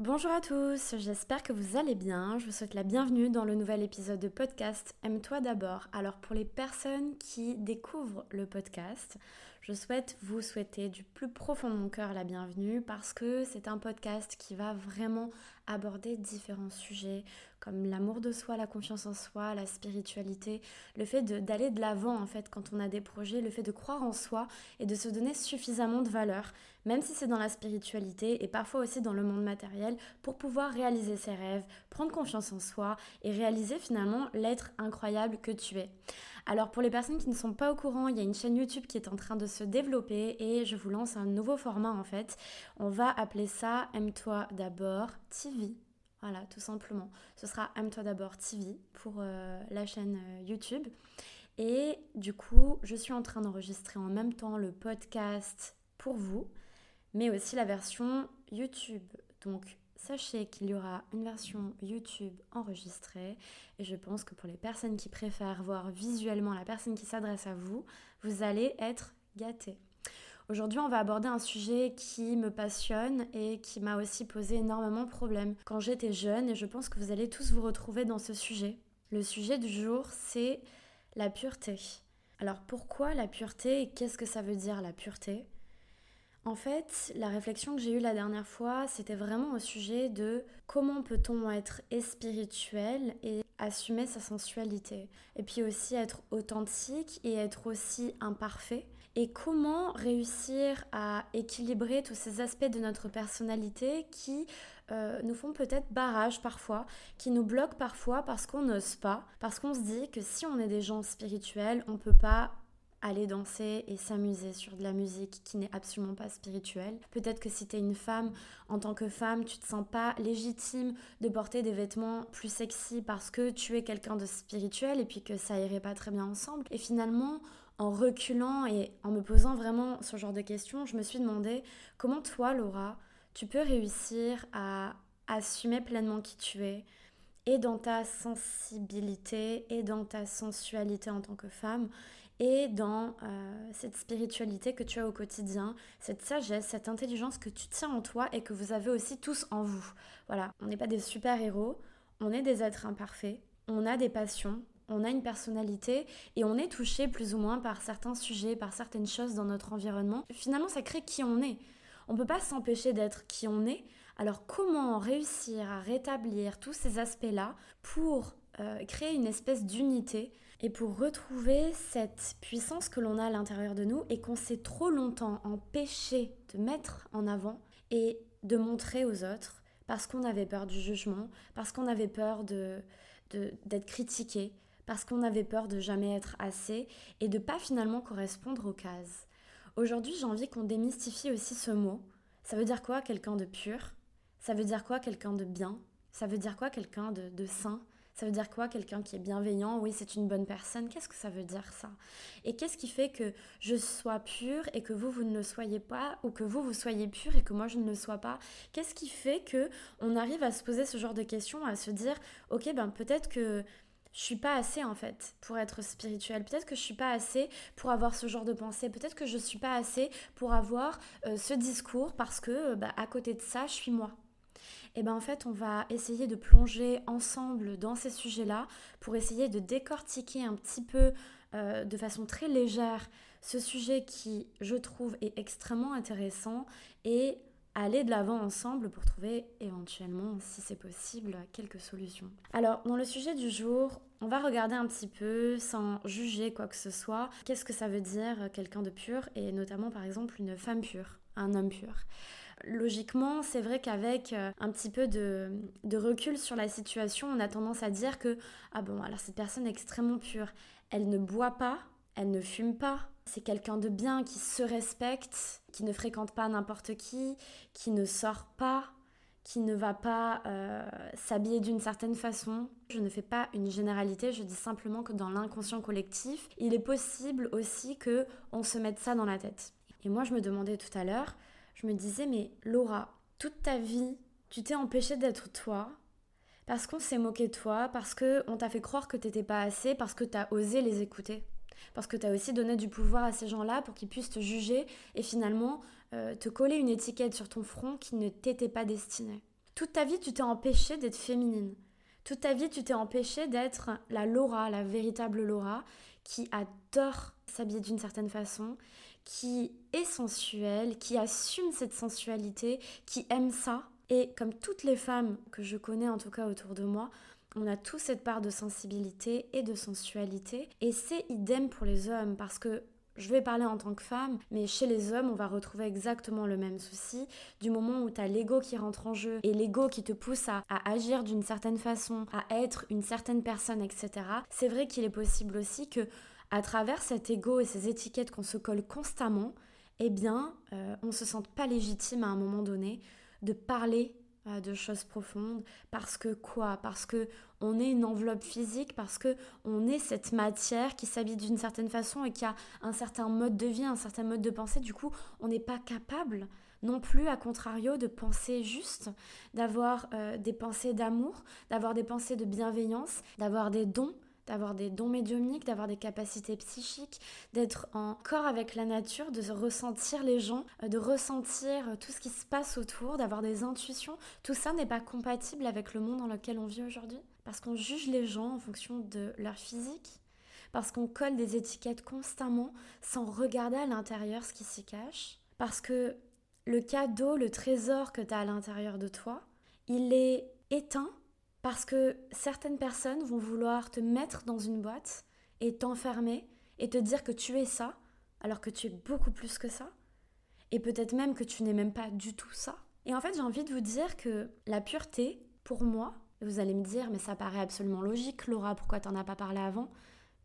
Bonjour à tous, j'espère que vous allez bien. Je vous souhaite la bienvenue dans le nouvel épisode de podcast Aime-toi d'abord. Alors pour les personnes qui découvrent le podcast, je souhaite vous souhaiter du plus profond de mon cœur la bienvenue parce que c'est un podcast qui va vraiment aborder différents sujets comme l'amour de soi, la confiance en soi, la spiritualité, le fait d'aller de l'avant en fait quand on a des projets, le fait de croire en soi et de se donner suffisamment de valeur, même si c'est dans la spiritualité et parfois aussi dans le monde matériel, pour pouvoir réaliser ses rêves, prendre confiance en soi et réaliser finalement l'être incroyable que tu es. Alors pour les personnes qui ne sont pas au courant, il y a une chaîne YouTube qui est en train de se développer et je vous lance un nouveau format en fait. On va appeler ça Aime-toi d'abord TV. Voilà, tout simplement. Ce sera Aime-toi d'abord TV pour euh, la chaîne euh, YouTube. Et du coup, je suis en train d'enregistrer en même temps le podcast pour vous, mais aussi la version YouTube. Donc sachez qu'il y aura une version YouTube enregistrée et je pense que pour les personnes qui préfèrent voir visuellement la personne qui s'adresse à vous, vous allez être gâtés. Aujourd'hui, on va aborder un sujet qui me passionne et qui m'a aussi posé énormément de problèmes quand j'étais jeune et je pense que vous allez tous vous retrouver dans ce sujet. Le sujet du jour, c'est la pureté. Alors pourquoi la pureté et qu'est-ce que ça veut dire la pureté? En fait, la réflexion que j'ai eue la dernière fois, c'était vraiment au sujet de comment peut-on être spirituel et assumer sa sensualité. Et puis aussi être authentique et être aussi imparfait. Et comment réussir à équilibrer tous ces aspects de notre personnalité qui euh, nous font peut-être barrage parfois, qui nous bloquent parfois parce qu'on n'ose pas, parce qu'on se dit que si on est des gens spirituels, on ne peut pas aller danser et s'amuser sur de la musique qui n'est absolument pas spirituelle. Peut-être que si tu es une femme, en tant que femme, tu te sens pas légitime de porter des vêtements plus sexy parce que tu es quelqu'un de spirituel et puis que ça irait pas très bien ensemble. Et finalement, en reculant et en me posant vraiment ce genre de questions, je me suis demandé comment toi, Laura, tu peux réussir à assumer pleinement qui tu es, et dans ta sensibilité et dans ta sensualité en tant que femme et dans euh, cette spiritualité que tu as au quotidien, cette sagesse, cette intelligence que tu tiens en toi et que vous avez aussi tous en vous. Voilà, on n'est pas des super-héros, on est des êtres imparfaits, on a des passions, on a une personnalité et on est touché plus ou moins par certains sujets, par certaines choses dans notre environnement. Finalement, ça crée qui on est. On ne peut pas s'empêcher d'être qui on est. Alors comment réussir à rétablir tous ces aspects-là pour euh, créer une espèce d'unité et pour retrouver cette puissance que l'on a à l'intérieur de nous et qu'on s'est trop longtemps empêché de mettre en avant et de montrer aux autres parce qu'on avait peur du jugement, parce qu'on avait peur de, d'être critiqué, parce qu'on avait peur de jamais être assez et de pas finalement correspondre aux cases. Aujourd'hui, j'ai envie qu'on démystifie aussi ce mot. Ça veut dire quoi quelqu'un de pur? Ça veut dire quoi quelqu'un de bien? Ça veut dire quoi quelqu'un de, de ça veut dire quoi quelqu'un qui est bienveillant? Oui, c'est une bonne personne. Qu'est-ce que ça veut dire ça? Et qu'est-ce qui fait que je sois pure et que vous, vous ne le soyez pas Ou que vous, vous soyez pur et que moi, je ne le sois pas? Qu'est-ce qui fait que on arrive à se poser ce genre de questions, à se dire, ok, ben peut-être que je suis pas assez en fait pour être spirituelle. Peut-être que je suis pas assez pour avoir ce genre de pensée. Peut-être que je suis pas assez pour avoir euh, ce discours parce que bah, à côté de ça, je suis moi et eh ben en fait on va essayer de plonger ensemble dans ces sujets-là pour essayer de décortiquer un petit peu euh, de façon très légère ce sujet qui je trouve est extrêmement intéressant et aller de l'avant ensemble pour trouver éventuellement, si c'est possible, quelques solutions. Alors, dans le sujet du jour, on va regarder un petit peu, sans juger quoi que ce soit, qu'est-ce que ça veut dire quelqu'un de pur, et notamment par exemple une femme pure, un homme pur logiquement, c'est vrai qu'avec euh, un petit peu de, recul sur la situation, on a tendance à dire que, ah bon, alors cette personne est extrêmement pure. Elle ne boit pas, elle ne fume pas, c'est quelqu'un de bien qui se respecte, qui ne fréquente pas n'importe qui, qui ne sort pas, qui ne va pas euh, s'habiller d'une certaine façon. Je ne fais pas une généralité, je dis simplement que dans l'inconscient collectif, il est possible aussi que on se mette ça dans la tête. Et moi, je me demandais tout à l'heure, je me disais, mais Laura, toute ta vie, tu t'es empêchée d'être toi parce qu'on s'est moqué de toi, parce qu'on t'a fait croire que t'étais pas assez, parce que t'as osé les écouter. Parce que t'as aussi donné du pouvoir à ces gens-là pour qu'ils puissent te juger et finalement euh, te coller une étiquette sur ton front qui ne t'était pas destinée. Toute ta vie, tu t'es empêché d'être féminine. Toute ta vie, tu t'es empêché d'être la Laura, la véritable Laura, qui adore s'habiller d'une certaine façon, qui est sensuelle, qui assume cette sensualité, qui aime ça. Et comme toutes les femmes que je connais en tout cas autour de moi, on a tous cette part de sensibilité et de sensualité. Et c'est idem pour les hommes parce que je vais parler en tant que femme, mais chez les hommes, on va retrouver exactement le même souci. Du moment où tu as l'ego qui rentre en jeu et l'ego qui te pousse à, agir d'une certaine façon, à être une certaine personne, etc., c'est vrai qu'il est possible aussi que, à travers cet ego et ces étiquettes qu'on se colle constamment, eh bien, euh, on se sente pas légitime à un moment donné de parler de choses profondes parce que quoi? Parce que on est une enveloppe physique, parce que on est cette matière qui s'habille d'une certaine façon et qui a un certain mode de vie, un certain mode de pensée. Du coup, on n'est pas capable non plus, à contrario, de penser juste, d'avoir euh, des pensées d'amour, d'avoir des pensées de bienveillance, d'avoir des dons d'avoir des dons médiumniques, d'avoir des capacités psychiques, d'être en corps avec la nature, de ressentir les gens, euh, de ressentir euh, tout ce qui se passe autour, d'avoir des intuitions. Tout ça n'est pas compatible avec le monde dans lequel on vit aujourd'hui. Parce qu'on juge les gens en fonction de leur physique, parce qu'on colle des étiquettes constamment sans regarder à l'intérieur ce qui s'y cache, parce que le cadeau, le trésor que tu as à l'intérieur de toi, il est éteint parce que certaines personnes vont vouloir te mettre dans une boîte et t'enfermer et te dire que tu es ça, alors que tu es beaucoup plus que ça. Et peut-être même que tu n'es même pas du tout ça. Et en fait, j'ai envie de vous dire que la pureté, pour moi, vous allez me dire, mais ça paraît absolument logique, Laura, pourquoi t'en as pas parlé avant?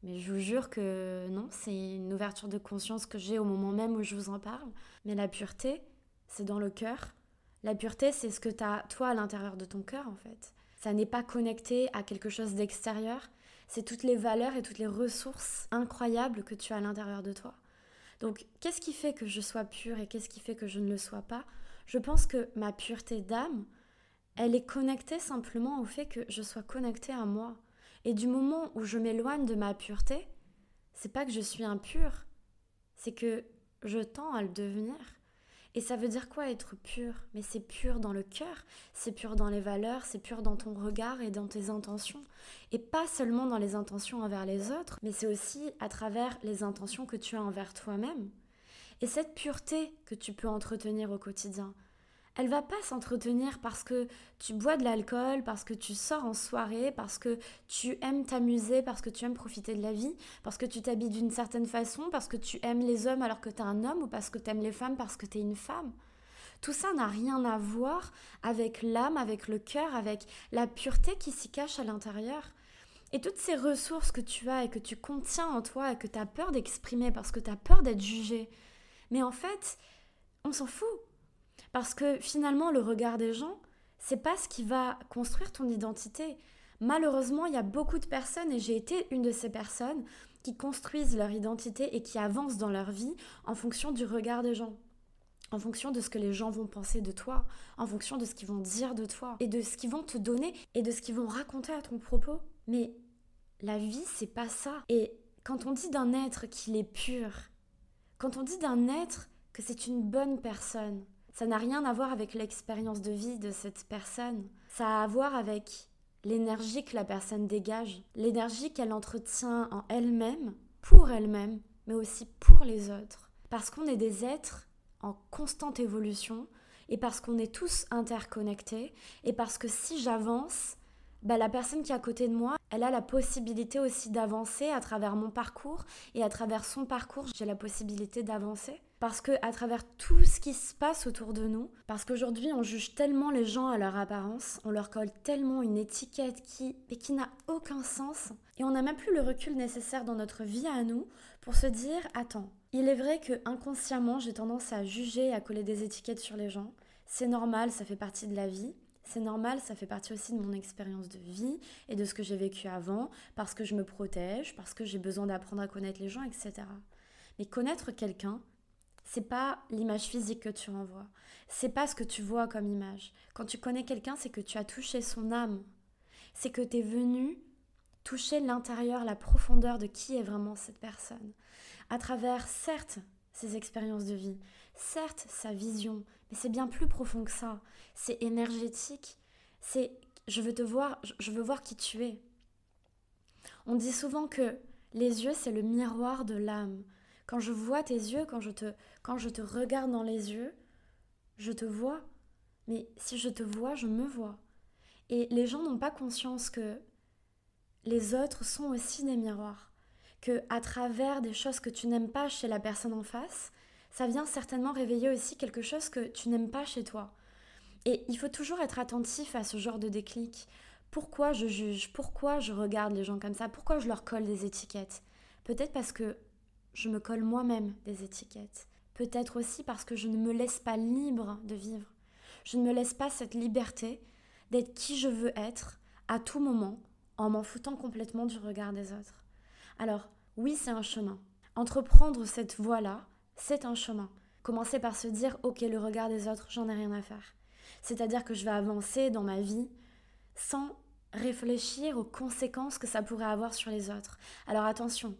Mais je vous jure que non, c'est une ouverture de conscience que j'ai au moment même où je vous en parle. Mais la pureté, c'est dans le cœur. La pureté, c'est ce que tu as toi à l'intérieur de ton cœur, en fait. Ça n'est pas connecté à quelque chose d'extérieur. C'est toutes les valeurs et toutes les ressources incroyables que tu as à l'intérieur de toi. Donc, qu'est-ce qui fait que je sois pure et qu'est-ce qui fait que je ne le sois pas? Je pense que ma pureté d'âme, elle est connectée simplement au fait que je sois connectée à moi. Et du moment où je m'éloigne de ma pureté, c'est pas que je suis impure, c'est que je tends à le devenir. Et ça veut dire quoi être pur? Mais c'est pur dans le cœur, c'est pur dans les valeurs, c'est pur dans ton regard et dans tes intentions. Et pas seulement dans les intentions envers les autres, mais c'est aussi à travers les intentions que tu as envers toi-même. Et cette pureté que tu peux entretenir au quotidien, elle va pas s'entretenir parce que tu bois de l'alcool, parce que tu sors en soirée, parce que tu aimes t'amuser, parce que tu aimes profiter de la vie, parce que tu t'habilles d'une certaine façon, parce que tu aimes les hommes alors que tu es un homme ou parce que tu aimes les femmes parce que tu es une femme. Tout ça n'a rien à voir avec l'âme, avec le cœur, avec la pureté qui s'y cache à l'intérieur. Et toutes ces ressources que tu as et que tu contiens en toi et que tu as peur d'exprimer parce que tu as peur d'être jugé. Mais en fait, on s'en fout. Parce que finalement, le regard des gens, c'est pas ce qui va construire ton identité. Malheureusement, il y a beaucoup de personnes, et j'ai été une de ces personnes, qui construisent leur identité et qui avancent dans leur vie en fonction du regard des gens, en fonction de ce que les gens vont penser de toi, en fonction de ce qu'ils vont dire de toi, et de ce qu'ils vont te donner, et de ce qu'ils vont raconter à ton propos. Mais la vie, c'est pas ça. Et quand on dit d'un être qu'il est pur, quand on dit d'un être que c'est une bonne personne, ça n'a rien à voir avec l'expérience de vie de cette personne. Ça a à voir avec l'énergie que la personne dégage, l'énergie qu'elle entretient en elle-même, pour elle-même, mais aussi pour les autres. Parce qu'on est des êtres en constante évolution et parce qu'on est tous interconnectés et parce que si j'avance, bah, la personne qui est à côté de moi, elle a la possibilité aussi d'avancer à travers mon parcours et à travers son parcours, j'ai la possibilité d'avancer parce que à travers tout ce qui se passe autour de nous, parce qu'aujourd'hui on juge tellement les gens à leur apparence, on leur colle tellement une étiquette qui, qui n'a aucun sens, et on n'a même plus le recul nécessaire dans notre vie à nous pour se dire attends, il est vrai que inconsciemment j'ai tendance à juger, à coller des étiquettes sur les gens. C'est normal, ça fait partie de la vie. C'est normal, ça fait partie aussi de mon expérience de vie et de ce que j'ai vécu avant, parce que je me protège, parce que j'ai besoin d'apprendre à connaître les gens, etc. Mais connaître quelqu'un, c'est pas l'image physique que tu renvoies. C'est pas ce que tu vois comme image. Quand tu connais quelqu'un, c'est que tu as touché son âme. C'est que tu es venu toucher l'intérieur, la profondeur de qui est vraiment cette personne. À travers, certes, ses expériences de vie, certes, sa vision, mais c'est bien plus profond que ça. C'est énergétique. C'est je veux te voir, je veux voir qui tu es. On dit souvent que les yeux, c'est le miroir de l'âme. Quand je vois tes yeux, quand je te, quand je te regarde dans les yeux, je te vois. Mais si je te vois, je me vois. Et les gens n'ont pas conscience que les autres sont aussi des miroirs. Que à travers des choses que tu n'aimes pas chez la personne en face, ça vient certainement réveiller aussi quelque chose que tu n'aimes pas chez toi. Et il faut toujours être attentif à ce genre de déclic. Pourquoi je juge? Pourquoi je regarde les gens comme ça? Pourquoi je leur colle des étiquettes? Peut-être parce que je me colle moi-même des étiquettes. Peut-être aussi parce que je ne me laisse pas libre de vivre. Je ne me laisse pas cette liberté d'être qui je veux être à tout moment en m'en foutant complètement du regard des autres. Alors, oui, c'est un chemin. Entreprendre cette voie-là, c'est un chemin. Commencer par se dire, ok, le regard des autres, j'en ai rien à faire. C'est-à-dire que je vais avancer dans ma vie sans réfléchir aux conséquences que ça pourrait avoir sur les autres. Alors attention,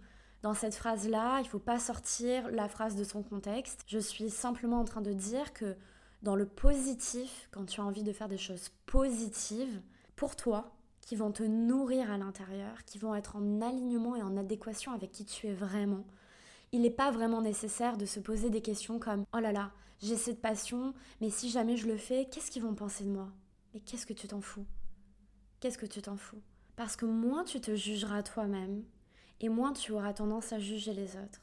dans cette phrase-là, il ne faut pas sortir la phrase de son contexte. Je suis simplement en train de dire que dans le positif, quand tu as envie de faire des choses positives pour toi, qui vont te nourrir à l'intérieur, qui vont être en alignement et en adéquation avec qui tu es vraiment, il n'est pas vraiment nécessaire de se poser des questions comme ⁇ Oh là là, j'ai cette passion, mais si jamais je le fais, qu'est-ce qu'ils vont penser de moi ?⁇ Mais qu'est-ce que tu t'en fous? Qu'est-ce que tu t'en fous? Parce que moins tu te jugeras toi-même, et moins tu auras tendance à juger les autres.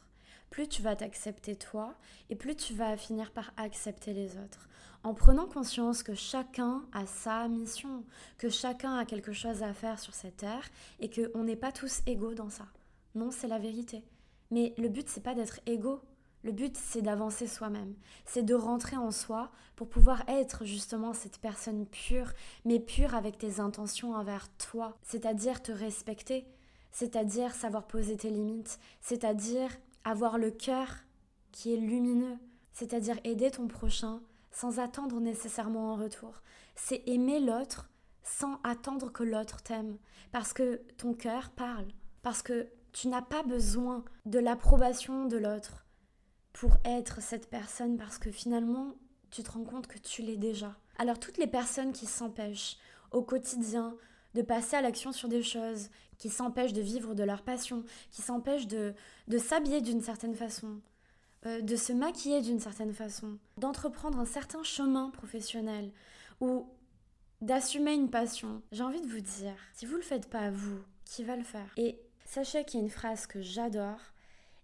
Plus tu vas t'accepter toi, et plus tu vas finir par accepter les autres. En prenant conscience que chacun a sa mission, que chacun a quelque chose à faire sur cette terre, et qu'on n'est pas tous égaux dans ça. Non, c'est la vérité. Mais le but, c'est pas d'être égaux. Le but, c'est d'avancer soi-même. C'est de rentrer en soi pour pouvoir être justement cette personne pure, mais pure avec tes intentions envers toi. C'est-à-dire te respecter, c'est-à-dire savoir poser tes limites, c'est-à-dire avoir le cœur qui est lumineux, c'est-à-dire aider ton prochain sans attendre nécessairement en retour. C'est aimer l'autre sans attendre que l'autre t'aime, parce que ton cœur parle, parce que tu n'as pas besoin de l'approbation de l'autre pour être cette personne parce que finalement, tu te rends compte que tu l'es déjà. Alors toutes les personnes qui s'empêchent au quotidien de passer à l'action sur des choses, qui s'empêchent de vivre de leur passion, qui s'empêchent de, de s'habiller d'une certaine façon, euh, de se maquiller d'une certaine façon, d'entreprendre un certain chemin professionnel ou d'assumer une passion. J'ai envie de vous dire, si vous ne le faites pas à vous, qui va le faire? Et Sachez qu'il y a une phrase que j'adore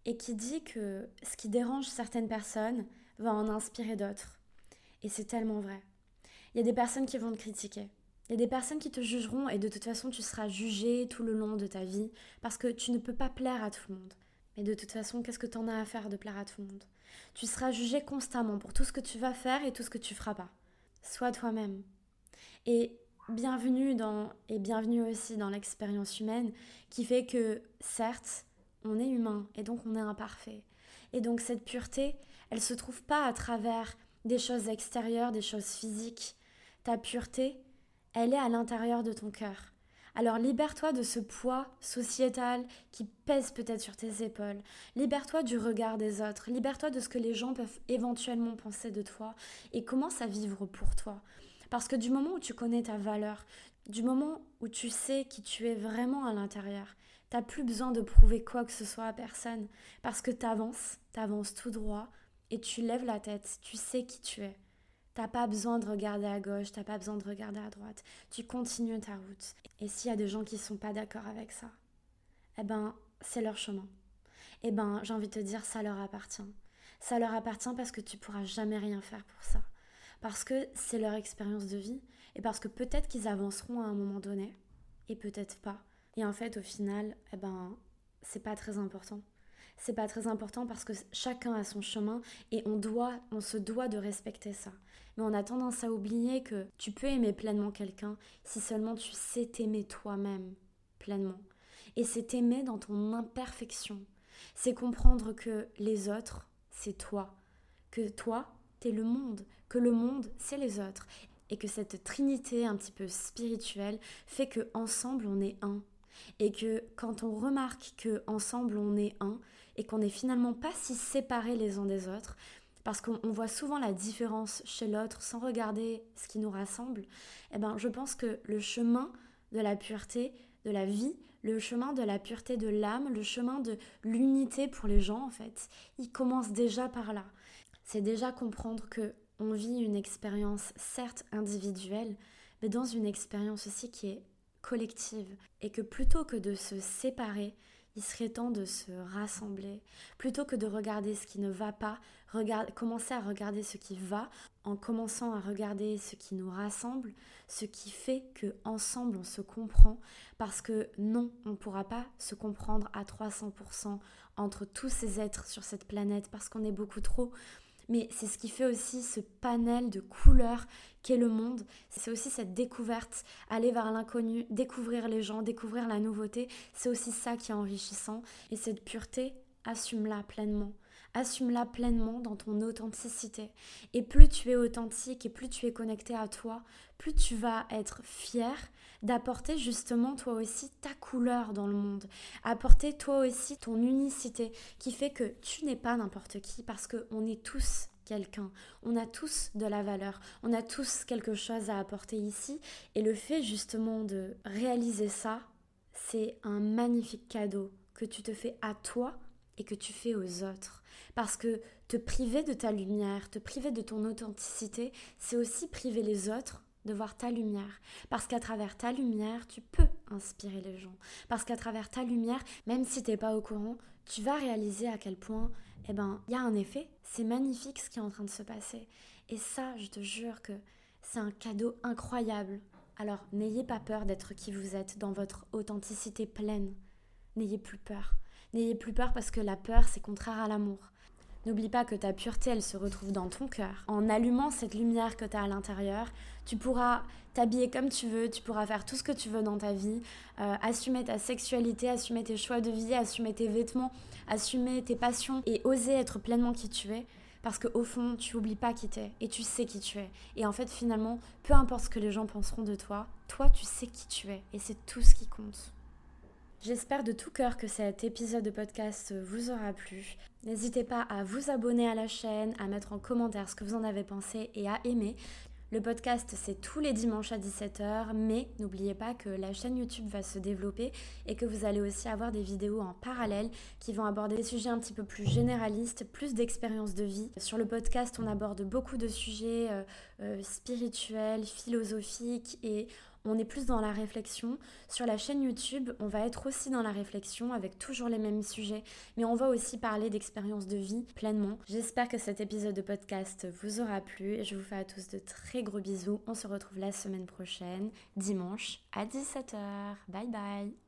et qui dit que ce qui dérange certaines personnes va en inspirer d'autres. Et c'est tellement vrai. Il y a des personnes qui vont te critiquer. Il y a des personnes qui te jugeront et de toute façon tu seras jugé tout le long de ta vie parce que tu ne peux pas plaire à tout le monde. Mais de toute façon, qu'est-ce que tu en as à faire de plaire à tout le monde? Tu seras jugé constamment pour tout ce que tu vas faire et tout ce que tu feras pas. Sois toi-même. Et bienvenue dans et bienvenue aussi dans l'expérience humaine qui fait que certes on est humain et donc on est imparfait et donc cette pureté elle se trouve pas à travers des choses extérieures des choses physiques ta pureté elle est à l'intérieur de ton cœur alors libère-toi de ce poids sociétal qui pèse peut-être sur tes épaules. Libère-toi du regard des autres. Libère-toi de ce que les gens peuvent éventuellement penser de toi et commence à vivre pour toi. Parce que du moment où tu connais ta valeur, du moment où tu sais qui tu es vraiment à l'intérieur, t'as plus besoin de prouver quoi que ce soit à personne. Parce que t'avances, t'avances tout droit et tu lèves la tête, tu sais qui tu es. T'as pas besoin de regarder à gauche, t'as pas besoin de regarder à droite. Tu continues ta route. Et s'il y a des gens qui sont pas d'accord avec ça, eh ben, c'est leur chemin. Eh ben, j'ai envie de te dire, ça leur appartient. Ça leur appartient parce que tu pourras jamais rien faire pour ça parce que c'est leur expérience de vie et parce que peut-être qu'ils avanceront à un moment donné et peut-être pas. Et en fait, au final, eh ben, c'est pas très important. C'est pas très important parce que chacun a son chemin et on doit, on se doit de respecter ça. Mais on a tendance à oublier que tu peux aimer pleinement quelqu'un si seulement tu sais t'aimer toi-même pleinement. Et c'est t'aimer dans ton imperfection. C'est comprendre que les autres, c'est toi. Que toi, t'es le monde, que le monde, c'est les autres, et que cette trinité un petit peu spirituelle fait que ensemble on est un, et que quand on remarque que ensemble on est un, et qu'on n'est finalement pas si séparés les uns des autres, parce qu'on voit souvent la différence chez l'autre sans regarder ce qui nous rassemble, eh ben, je pense que le chemin de la pureté, de la vie, le chemin de la pureté de l'âme, le chemin de l'unité pour les gens, en fait, il commence déjà par là. C'est déjà comprendre que on vit une expérience certes individuelle, mais dans une expérience aussi qui est collective. Et que plutôt que de se séparer, il serait temps de se rassembler. Plutôt que de regarder ce qui ne va pas, commencer à regarder ce qui va en commençant à regarder ce qui nous rassemble, ce qui fait que ensemble on se comprend parce que non, on ne pourra pas se comprendre à 300% entre tous ces êtres sur cette planète parce qu'on est beaucoup trop mais c'est ce qui fait aussi ce panel de couleurs qu'est le monde. C'est aussi cette découverte, aller vers l'inconnu, découvrir les gens, découvrir la nouveauté. C'est aussi ça qui est enrichissant. Et cette pureté, assume-la pleinement. Assume-la pleinement dans ton authenticité. Et plus tu es authentique et plus tu es connecté à toi, plus tu vas être fier d'apporter justement toi aussi ta couleur dans le monde. Apporter toi aussi ton unicité qui fait que tu n'es pas n'importe qui parce qu'on est tous quelqu'un. On a tous de la valeur, on a tous quelque chose à apporter ici et le fait justement de réaliser ça, c'est un magnifique cadeau que tu te fais à toi et que tu fais aux autres. Parce que te priver de ta lumière, te priver de ton authenticité, c'est aussi priver les autres de voir ta lumière. Parce qu'à travers ta lumière, tu peux inspirer les gens. Parce qu'à travers ta lumière, même si tu n'es pas au courant, tu vas réaliser à quel point, eh ben, il y a un effet. C'est magnifique ce qui est en train de se passer. Et ça, je te jure que c'est un cadeau incroyable. Alors, n'ayez pas peur d'être qui vous êtes dans votre authenticité pleine. N'ayez plus peur. N'ayez plus peur parce que la peur, c'est contraire à l'amour. N'oublie pas que ta pureté, elle se retrouve dans ton cœur. En allumant cette lumière que tu as à l'intérieur, tu pourras t'habiller comme tu veux, tu pourras faire tout ce que tu veux dans ta vie, euh, assumer ta sexualité, assumer tes choix de vie, assumer tes vêtements, assumer tes passions et oser être pleinement qui tu es. Parce qu'au fond, tu n'oublies pas qui tu es et tu sais qui tu es. Et en fait, finalement, peu importe ce que les gens penseront de toi, toi, tu sais qui tu es et c'est tout ce qui compte. J'espère de tout cœur que cet épisode de podcast vous aura plu. N'hésitez pas à vous abonner à la chaîne, à mettre en commentaire ce que vous en avez pensé et à aimer. Le podcast, c'est tous les dimanches à 17h, mais n'oubliez pas que la chaîne YouTube va se développer et que vous allez aussi avoir des vidéos en parallèle qui vont aborder des sujets un petit peu plus généralistes, plus d'expériences de vie. Sur le podcast, on aborde beaucoup de sujets euh, euh, spirituels, philosophiques et on est plus dans la réflexion. Sur la chaîne YouTube, on va être aussi dans la réflexion avec toujours les mêmes sujets, mais on va aussi parler d'expériences de vie pleinement. J'espère que cet épisode de podcast vous aura plu je vous fais à tous de très gros bisous. On se retrouve la semaine prochaine, dimanche à 17h. Bye bye